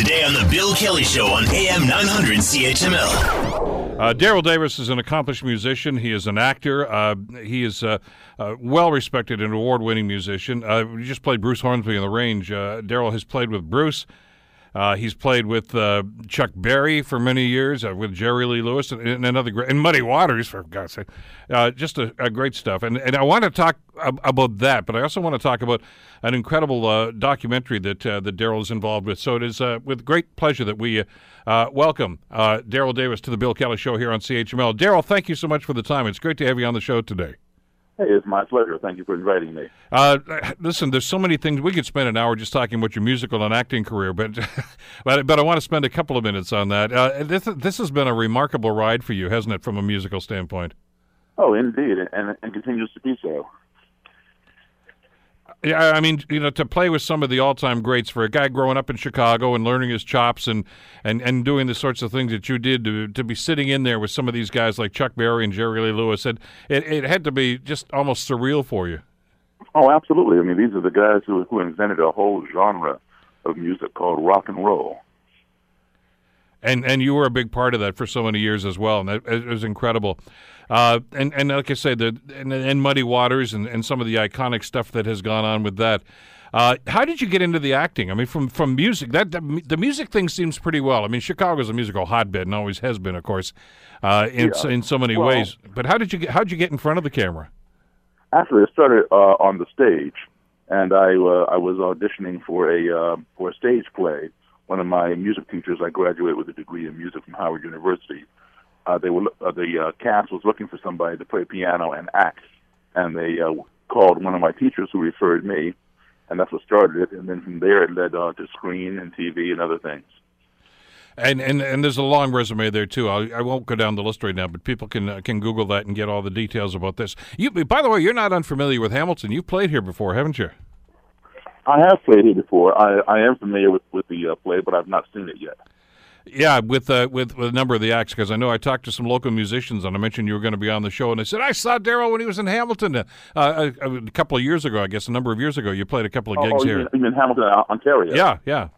Today on The Bill Kelly Show on AM 900 CHML. Uh, Daryl Davis is an accomplished musician. He is an actor. Uh, he is uh, a well respected and award winning musician. Uh, we just played Bruce Hornsby and the Range. Uh, Daryl has played with Bruce. Uh, he's played with uh, Chuck Berry for many years, uh, with Jerry Lee Lewis, and, and another great, and Muddy Waters, for God's sake. Uh, just a, a, great stuff. And and I want to talk ab- about that, but I also want to talk about an incredible uh, documentary that uh, that Daryl is involved with. So it is with great pleasure that we welcome Daryl Davis to the Bill Kelly Show here on CHML. Daryl, thank you so much for the time. It's great to have you on the show today. Hey, it's my pleasure. Thank you for inviting me. Uh, listen, there's so many things we could spend an hour just talking about your musical and acting career, but but, but I want to spend a couple of minutes on that. Uh, this this has been a remarkable ride for you, hasn't it, from a musical standpoint? Oh, indeed, and and continues to be so. Yeah, I mean, you know, to play with some of the all-time greats for a guy growing up in Chicago and learning his chops and, and, and doing the sorts of things that you did to to be sitting in there with some of these guys like Chuck Berry and Jerry Lee Lewis, it, it, it had to be just almost surreal for you. Oh, absolutely. I mean, these are the guys who who invented a whole genre of music called rock and roll. And and you were a big part of that for so many years as well, and it, it was incredible. Uh, and and like I say, the and, and Muddy Waters and, and some of the iconic stuff that has gone on with that. Uh, how did you get into the acting? I mean, from from music, that the, the music thing seems pretty well. I mean, Chicago's a musical hotbed and always has been, of course, uh, in yeah. in so many well, ways. But how did you get how did you get in front of the camera? Actually, I started uh, on the stage, and I uh, I was auditioning for a uh, for a stage play one of my music teachers. I graduated with a degree in music from Howard University. Uh, they were uh, the uh, cast was looking for somebody to play piano and act, and they uh, called one of my teachers who referred me, and that's what started it. And then from there, it led uh, to screen and TV and other things. And and and there's a long resume there too. I, I won't go down the list right now, but people can uh, can Google that and get all the details about this. You, by the way, you're not unfamiliar with Hamilton. You've played here before, haven't you? I have played it before. I, I am familiar with, with the uh, play, but I've not seen it yet. Yeah, with uh, with with a number of the acts, because I know I talked to some local musicians, and I mentioned you were going to be on the show, and I said I saw Daryl when he was in Hamilton uh, a, a, couple of years ago. I guess a number of years ago, you played a couple of oh, gigs oh, you here. Mean, you mean Hamilton, Ontario? Yeah, yeah.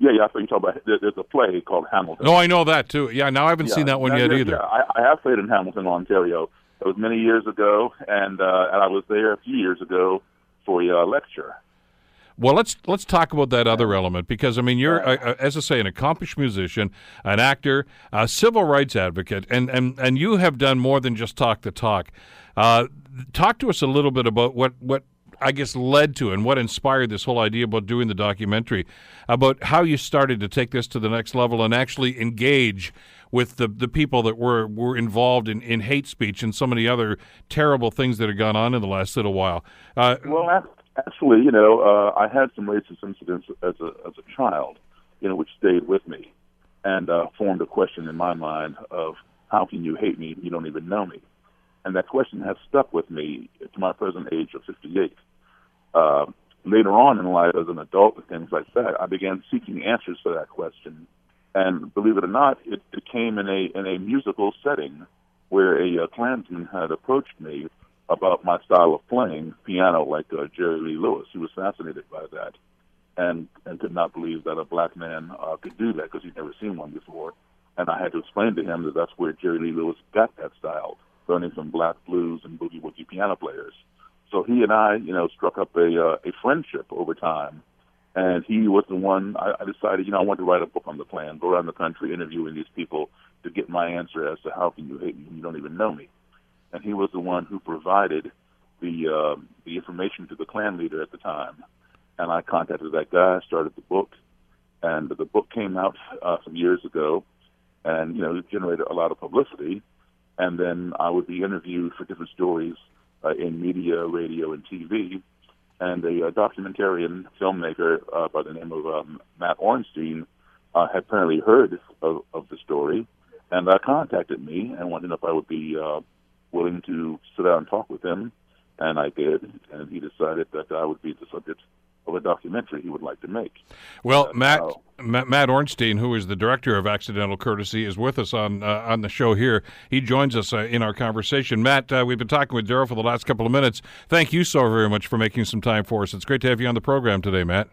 Yeah, yeah. I thought you talking about there's a play called Hamilton. No, I know that too. Yeah, now I haven't yeah, seen that one yet yeah, either. Yeah, I, I have played in Hamilton, Ontario. It was many years ago, and uh, and I was there a few years ago for a uh, lecture. Well, let's let's talk about that other element because I mean you're, a, as I say, an accomplished musician, an actor, a civil rights advocate, and and and you have done more than just talk the talk. Uh, talk to us a little bit about what what I guess led to and what inspired this whole idea about doing the documentary, about how you started to take this to the next level and actually engage with the, the people that were, were involved in, in hate speech and so many other terrible things that have gone on in the last little while. Uh, well, Actually, you know, uh, I had some racist incidents as a as a child, you know, which stayed with me, and uh, formed a question in my mind of how can you hate me? If you don't even know me, and that question has stuck with me to my present age of 58. Uh, later on in life, as an adult and things like that, I began seeking answers to that question, and believe it or not, it, it came in a in a musical setting where a, a Klansman had approached me about my style of playing piano like uh, Jerry Lee Lewis. He was fascinated by that and and could not believe that a black man uh, could do that because he'd never seen one before. And I had to explain to him that that's where Jerry Lee Lewis got that style, learning from black blues and boogie woogie piano players. So he and I, you know, struck up a uh, a friendship over time. And he was the one I, I decided, you know, I wanted to write a book on the Klan, go around the country interviewing these people to get my answer as to how can you hate me when you don't even know me and he was the one who provided the uh, the information to the Klan leader at the time. And I contacted that guy, started the book, and the book came out uh, some years ago, and you know it generated a lot of publicity. And then I would be interviewed for different stories uh, in media, radio, and TV. And a, a documentarian filmmaker uh, by the name of um, Matt Ornstein uh, had apparently heard of, of the story, and uh, contacted me and wanted to know if I would be uh, willing to sit down and talk with him, and I did, and he decided that I would be the subject of a documentary he would like to make. Well, Matt, Matt, Matt Ornstein, who is the director of Accidental Courtesy, is with us on uh, on the show here. He joins us uh, in our conversation. Matt, uh, we've been talking with Daryl for the last couple of minutes. Thank you so very much for making some time for us. It's great to have you on the program today, Matt.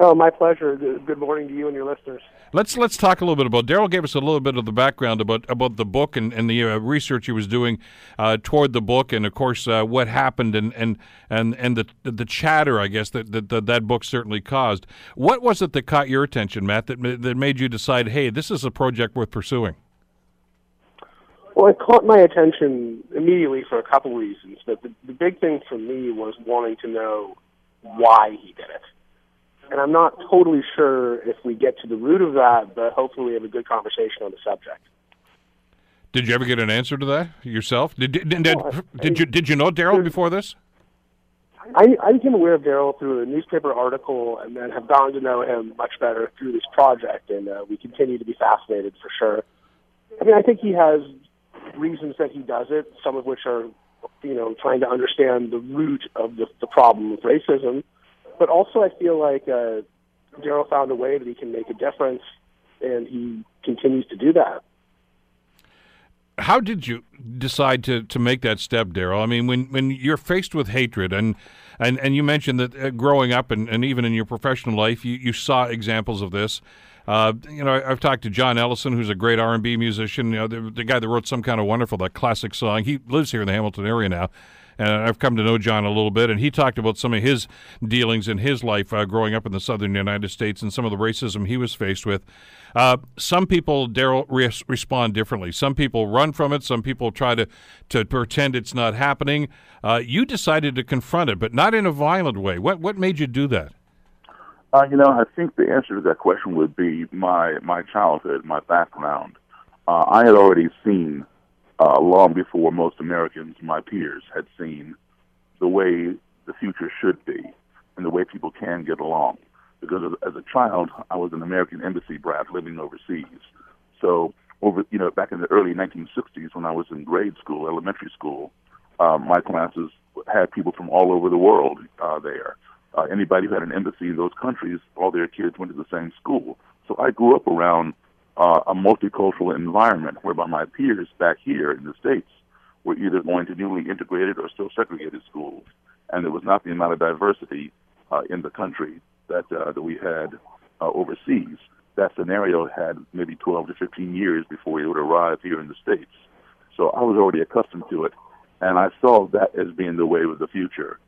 Oh, my pleasure. Good morning to you and your listeners. Let's let's talk a little bit about. Daryl gave us a little bit of the background about about the book and, and the uh, research he was doing uh, toward the book, and of course uh, what happened and and and and the the chatter, I guess that, that that book certainly caused. What was it that caught your attention, Matt? That that made you decide, hey, this is a project worth pursuing. Well, it caught my attention immediately for a couple reasons. But the, the big thing for me was wanting to know why he did it and I'm not totally sure if we get to the root of that, but hopefully we have a good conversation on the subject. Did you ever get an answer to that yourself? Did did, did, did you did you know Daryl before this? I, I became aware of Daryl through a newspaper article, and then have gotten to know him much better through this project, and uh, we continue to be fascinated for sure. I mean, I think he has reasons that he does it, some of which are, you know, trying to understand the root of the, the problem of racism but also I feel like uh, Daryl found a way that he can make a difference, and he continues to do that. How did you decide to, to make that step, Daryl? I mean, when, when you're faced with hatred, and and, and you mentioned that uh, growing up and, and even in your professional life, you, you saw examples of this. Uh, you know, I've talked to John Ellison, who's a great R&B musician. You know, the, the guy that wrote some kind of wonderful that classic song. He lives here in the Hamilton area now and I've come to know John a little bit, and he talked about some of his dealings in his life uh, growing up in the southern United States and some of the racism he was faced with. Uh, some people, Daryl, re- respond differently. Some people run from it. Some people try to, to pretend it's not happening. Uh, you decided to confront it, but not in a violent way. What what made you do that? Uh, you know, I think the answer to that question would be my my childhood, my background. Uh, I had already seen uh, long before most Americans, my peers, had seen the way the future should be and the way people can get along. Because as, a child, I was an American embassy brat living overseas. So over, you know, back in the early 1960s, when I was in grade school, elementary school, uh, my classes had people from all over the world uh, there. Uh, anybody who had an embassy in those countries, all their kids went to the same school. So I grew up around uh, a multicultural environment whereby my peers back here in the States were either going to newly integrated or still segregated schools. And there was not the amount of diversity uh, in the country that, uh, that we had uh, overseas. That scenario had maybe 12 to 15 years before it would arrive here in the States. So I was already accustomed to it, and I saw that as being the wave of the future.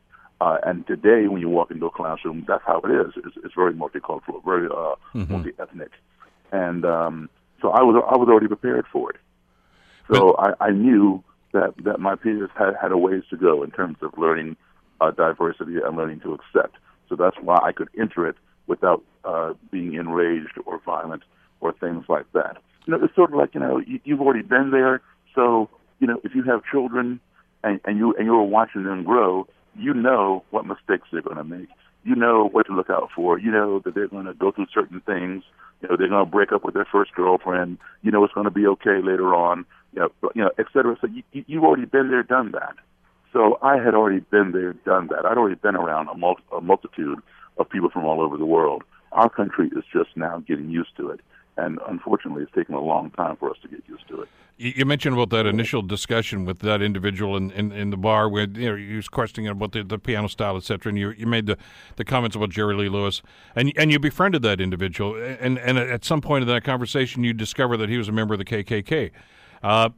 Uh, and today, when you walk into a classroom, that's how it is. It's, it's very multicultural, very uh, mm-hmm. multi-ethnic and um, so I was I was already prepared for it. So I, I knew that that my peers had had a ways to go in terms of learning uh, diversity and learning to accept. So that's why I could enter it without uh, being enraged or violent or things like that. You know, it's sort of like you know you, you've already been there. So you know if you have children and, and you and you're watching them grow, you know what mistakes they're going to make. You know what to look out for. You know that they're going to go through certain things you know, they're going to break up with their first girlfriend. You know, it's going to be okay later on. You know, you know, et cetera. So you, you've already been there, done that. So I had already been there, done that. I'd already been around a, mul- a multitude of people from all over the world. Our country is just now getting used to it and unfortunately, it's taken a long time for us to get used to it. You mentioned about that initial discussion with that individual in, in, in the bar where you know he was questioning about the, the piano style, etc. And you you made the, the comments about Jerry Lee Lewis, and and you befriended that individual, and and at some point in that conversation, you discovered that he was a member of the KKK. Uh,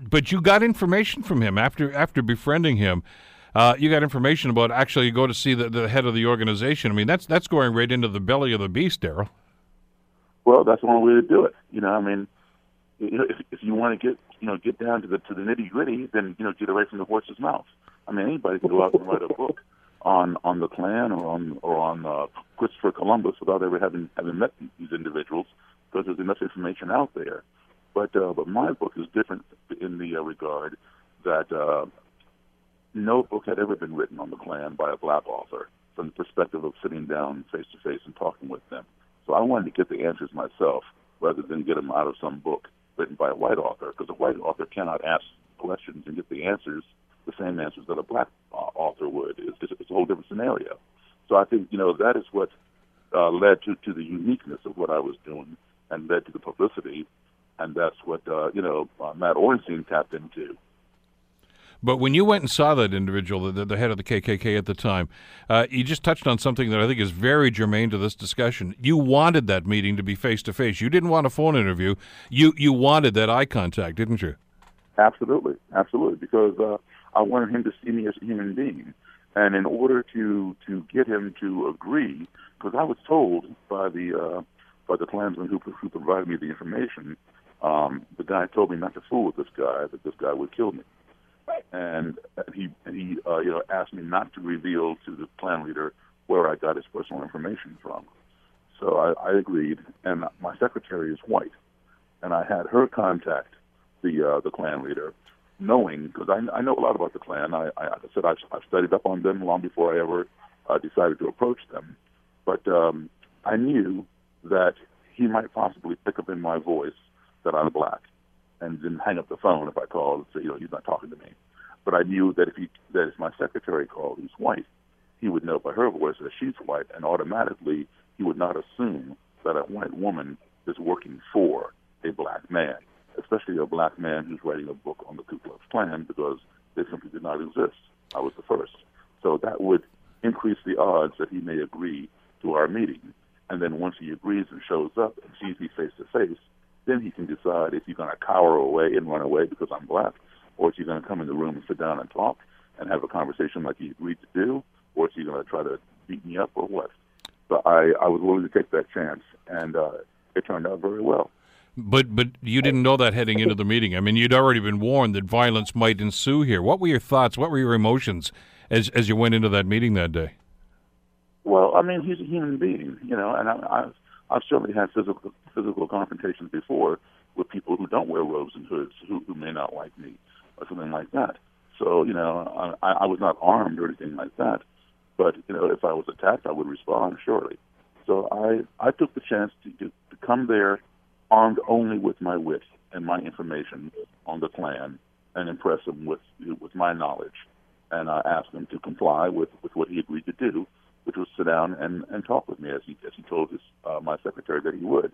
but you got information from him after after befriending him. Uh, you got information about actually you go to see the, the head of the organization. I mean, that's that's going right into the belly of the beast, Daryl. Well, that's one way to do it. You know, I mean, you know, if, if you want to get you know get down to the to the nitty gritty, then you know get away from the horse's mouth. I mean, anybody can go out and write a book on on the Klan or on or on uh, Christopher Columbus without ever having having met these individuals, because there's enough information out there. But uh, but my book is different in the uh, regard that uh, no book had ever been written on the Klan by a black author from the perspective of sitting down face to face and talking with them. So I wanted to get the answers myself rather than get them out of some book written by a white author, because a white author cannot ask questions and get the answers, the same answers that a black uh, author would. It's, it's, it's a whole different scenario. So I think, you know, that is what uh, led to, to the uniqueness of what I was doing and led to the publicity. And that's what, uh, you know, uh, Matt Ornstein tapped into. But when you went and saw that individual, the, the head of the KKK at the time, uh, you just touched on something that I think is very germane to this discussion. You wanted that meeting to be face to face. You didn't want a phone interview. You you wanted that eye contact, didn't you? Absolutely, absolutely. Because uh, I wanted him to see me as a human being, and in order to to get him to agree, because I was told by the uh, by the Klansman who who provided me the information, um, the guy told me not to fool with this guy, that this guy would kill me and he he uh, you know asked me not to reveal to the Klan leader where I got his personal information from. So I, I agreed, and my secretary is white, and I had her contact the uh, the Klan leader, knowing because I, I know a lot about the Klan. I, I, I said I've, I've studied up on them long before I ever uh, decided to approach them, but um, I knew that he might possibly pick up in my voice that I'm black, and then hang up the phone if I called and say, you know, he's not talking to me. But I knew that if he that if my secretary called, who's white, he would know by her voice that she's white, and automatically he would not assume that a white woman is working for a black man, especially a black man who's writing a book on the Ku Klux Klan because they simply did not exist. I was the first. So that would increase the odds that he may agree to our meeting. And then once he agrees and shows up and sees me face to face, then he can decide if he's going to cower away and run away because I'm black, or is he going to come in the room and sit down and talk and have a conversation like he agreed to do, or is he going to try to beat me up or what? But I, I was willing to take that chance, and uh, it turned out very well. But but you didn't know that heading into the meeting. I mean, you'd already been warned that violence might ensue here. What were your thoughts? What were your emotions as as you went into that meeting that day? Well, I mean, he's a human being, you know, and I, I've I've certainly had physical physical confrontations before with people who don't wear robes and hoods who, who may not like me or something like that. So, you know, I, I was not armed or anything like that. But, you know, if I was attacked, I would respond, surely. So I, I took the chance to, to, to come there armed only with my wit and my information on the Klan and impress him with, with my knowledge. And I asked him to comply with, with what he agreed to do, which was sit down and, and talk with me as he, as he told his, uh, my secretary that he would.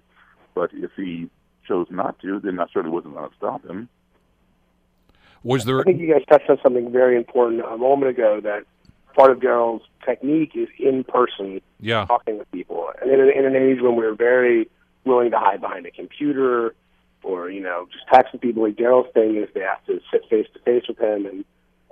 But if he chose not to, then I certainly wasn't going to stop him. Was there? I think you guys touched on something very important a moment ago. That part of Daryl's technique is in person, yeah. talking with people. And in, in an age when we're very willing to hide behind a computer, or you know, just texting people, like Daryl's thing is they have to sit face to face with him and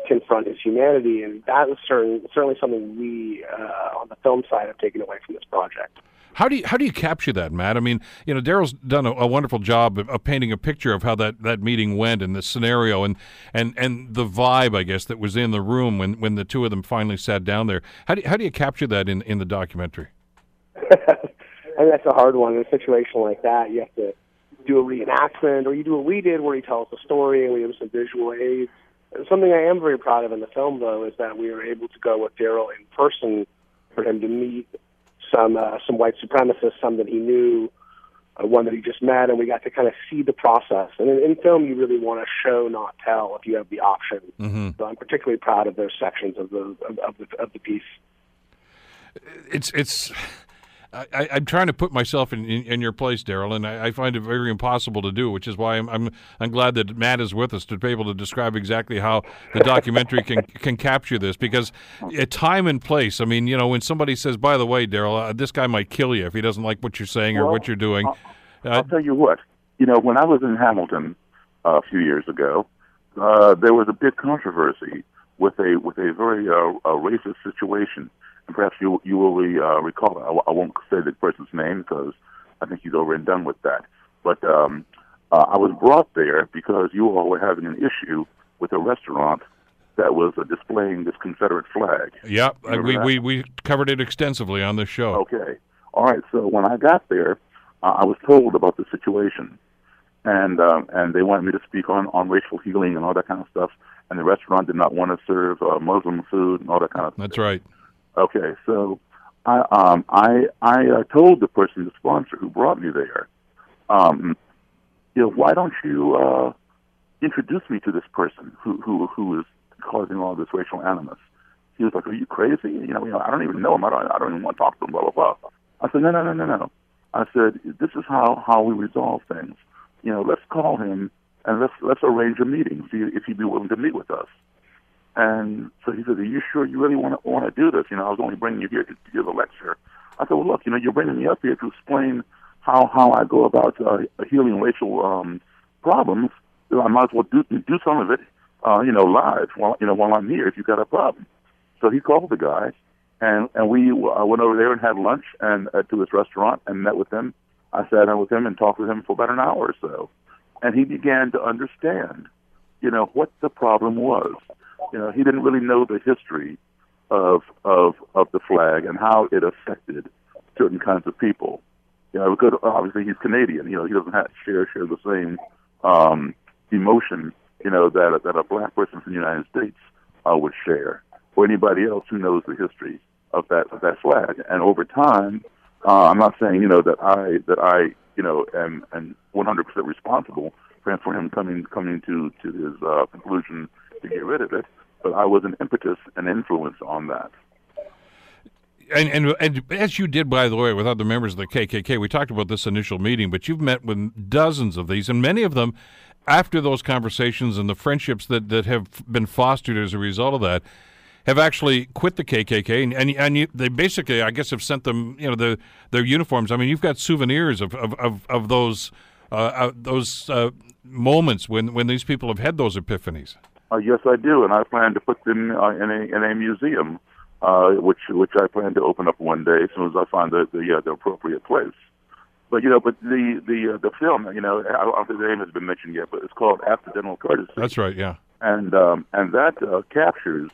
confront his humanity, and that is certain, certainly something we uh, on the film side have taken away from this project. How do you how do you capture that, Matt? I mean, you know, Daryl's done a, a, wonderful job of, of, painting a picture of how that, that meeting went and the scenario and, and, and the vibe, I guess, that was in the room when, when the two of them finally sat down there. How do you, how do you capture that in, in the documentary? I mean, that's a hard one in a situation like that. You have to do a reenactment, or you do what we did, where he tells the story and we have some visual aids. Something I am very proud of in the film, though, is that we were able to go with Daryl in person for him to meet some uh, some white supremacists, some that he knew, uh, one that he just met, and we got to kind of see the process. And in, in film, you really want to show, not tell, if you have the option. Mm-hmm. So I'm particularly proud of those sections of the of, of the of the piece. It's it's I, am trying to put myself in, in, in your place, Daryl, and I, I, find it very impossible to do, which is why I'm, I'm, I'm glad that Matt is with us to be able to describe exactly how the documentary can can capture this. Because at time and place, I mean, you know, when somebody says, "By the way, Daryl, uh, this guy might kill you if he doesn't like what you're saying or what you're doing," I'll, I'll uh, tell you what. You know, when I was in Hamilton uh, a few years ago, uh, there was a big controversy with a with a very uh, a racist situation and perhaps you you will uh, recall. I, I won't say the person's name because I think he's over and done with that. But um, uh, I was brought there because you all were having an issue with a restaurant that was uh, displaying this Confederate flag. Yep, uh, we, we we covered it extensively on the show. Okay, all right. So when I got there, uh, I was told about the situation, and um, and they wanted me to speak on on racial healing and all that kind of stuff. And the restaurant did not want to serve uh, Muslim food and all that kind of. That's stuff. right. Okay, so I um, I I uh, told the person, the sponsor who brought me there, um, you know, why don't you uh, introduce me to this person who who who is causing all this racial animus? He was like, "Are you crazy? You know, you know, I don't even know him. I don't I don't even want to talk to him." Blah blah blah. I said, "No, no, no, no, no." I said, "This is how how we resolve things. You know, let's call him and let's let's arrange a meeting. See if he'd be willing to meet with us." And so he said, "Are you sure you really want to want to do this? You know, I was only bringing you here to, to give a lecture." I said, "Well, look, you know, you're bringing me up here to explain how how I go about uh, healing racial um, problems. Know, I might as well do do some of it, uh, you know, live while you know while I'm here. If you got a problem." So he called the guy, and and we uh, went over there and had lunch and uh, to his restaurant and met with him. I sat down with him and talked with him for about an hour or so, and he began to understand, you know, what the problem was. You know, he didn't really know the history of of of the flag and how it affected certain kinds of people. You know, because obviously he's Canadian. You know, he doesn't have share share the same um, emotion. You know that that a black person from the United States uh, would share, or anybody else who knows the history of that of that flag. And over time, uh, I'm not saying you know that I that I you know am am 100% responsible for for him coming coming to to his uh, conclusion to get rid of it, but I was an impetus and influence on that. And, and and as you did, by the way, with other members of the KKK, we talked about this initial meeting, but you've met with dozens of these, and many of them, after those conversations and the friendships that, that have been fostered as a result of that, have actually quit the KKK, and and, and you, they basically, I guess, have sent them, you know, the, their uniforms. I mean, you've got souvenirs of of, of, of those uh, uh, those uh, moments when, when these people have had those epiphanies. Uh, yes, I do, and I plan to put them uh, in a in a museum, uh, which which I plan to open up one day as soon as I find the the, uh, the appropriate place. But you know, but the the uh, the film, you know, I don't think the name has been mentioned yet, but it's called Accidental Courtesy. That's right, yeah. And um, and that uh, captures,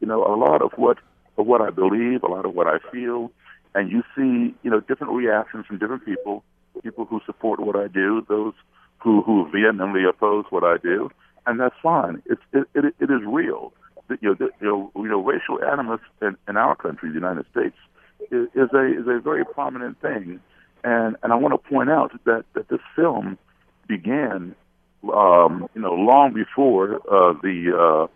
you know, a lot of what of what I believe, a lot of what I feel, and you see, you know, different reactions from different people, people who support what I do, those who who vehemently oppose what I do, and that's fine. It's it it, it is real. You know, the, you know, you know, racial animus in, in our country, the United States, is, is a is a very prominent thing, and and I want to point out that that this film began, um, you know, long before uh, the uh,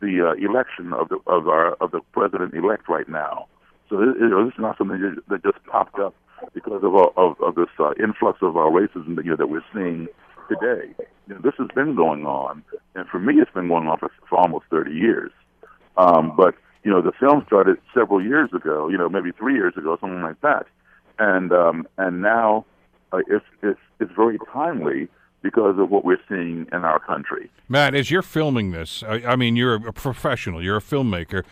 the uh, election of the of our of the president elect right now. So it, it, this is not something that, just popped up because of of, of this uh, influx of our racism that you know that we're seeing today. You know, this has been going on, and for me, it's been going on for, for almost 30 years. Um, but you know, the film started several years ago. You know, maybe three years ago, something like that, and um, and now uh, it's it's it's very timely because of what we're seeing in our country. Matt, as you're filming this, I, I mean, you're a professional, you're a filmmaker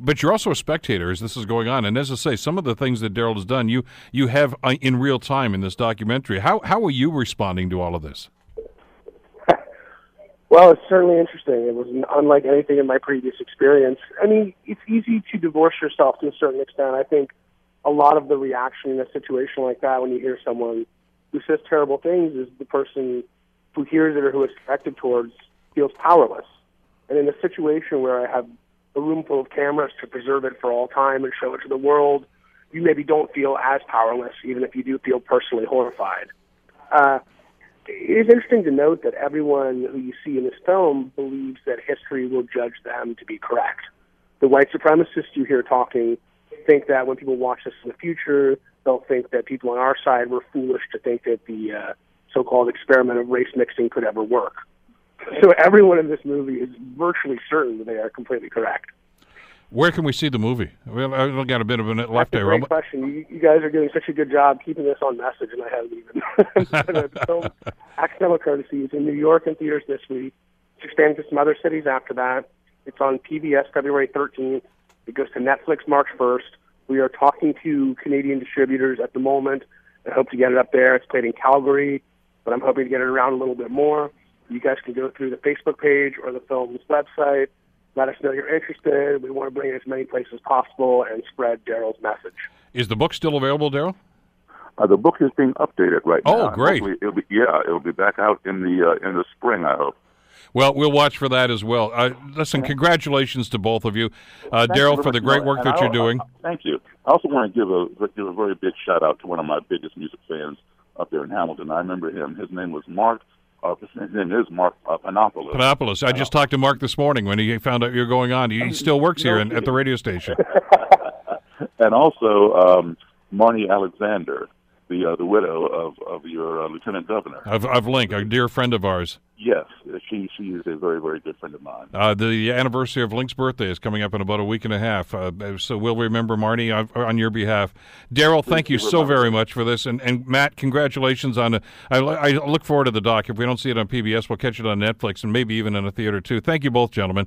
but you're also a spectator as this is going on. And as I say, some of the things that Daryl has done, you you have uh, in real time in this documentary. How how are you responding to all of this? Well, it's certainly interesting. It was unlike anything in my previous experience. I mean, it's easy to divorce yourself to a certain extent. I think a lot of the reaction in a situation like that, when you hear someone who says terrible things, is the person who hears it or who is directed towards feels powerless. And in a situation where I have a room full of cameras to preserve it for all time and show it to the world, you maybe don't feel as powerless, even if you do feel personally horrified. Uh, it is interesting to note that everyone who you see in this film believes that history will judge them to be correct. The white supremacists you hear talking think that when people watch this in the future, they'll think that people on our side were foolish to think that the uh, so-called experiment of race mixing could ever work. So everyone in this movie is virtually certain that they are completely correct. Where can we see the movie? Well, I've got a bit of a left there. great question. You, you, guys are doing such a good job keeping this on message, and I haven't even. film Accidental Courtesy is in New York in theaters this week. It's expanding to some other cities after that. It's on PBS February 13th. It goes to Netflix March 1st. We are talking to Canadian distributors at the moment. I hope to get it up there. It's played in Calgary, but I'm hoping to get it around a little bit more. You guys can go through the Facebook page or the film's website let us know you're interested. We want to bring it as many places as possible and spread Daryl's message. Is the book still available, Daryl? Uh, the book is being updated right oh, now. Oh, great! Hopefully it'll be, yeah, it'll be back out in the uh, in the spring. I hope. Well, we'll watch for that as well. Uh, listen, congratulations to both of you, uh, Daryl, for the great work that you're doing. thank you. I also want to give a give a very big shout out to one of my biggest music fans up there in Hamilton. I remember him. His name was Mark uh, his name is Mark uh, Panopoulos. Panopoulos. I just talked to Mark this morning when he found out you're going on. He still works here in, at the radio station. and also um, Marnie Alexander, the uh, the widow of of your uh, lieutenant governor of, of Linc, a dear friend of ours. Yes, she she is a very very good friend of mine. Uh, the anniversary of Linc's birthday is coming up in about a week and a half, uh, so we'll remember Marnie on, on your behalf. Daryl, thank you so very much for this, and, and Matt, congratulations on. A, I, I look forward to the doc. If we don't see it on PBS, we'll catch it on Netflix and maybe even in a theater too. Thank you both, gentlemen.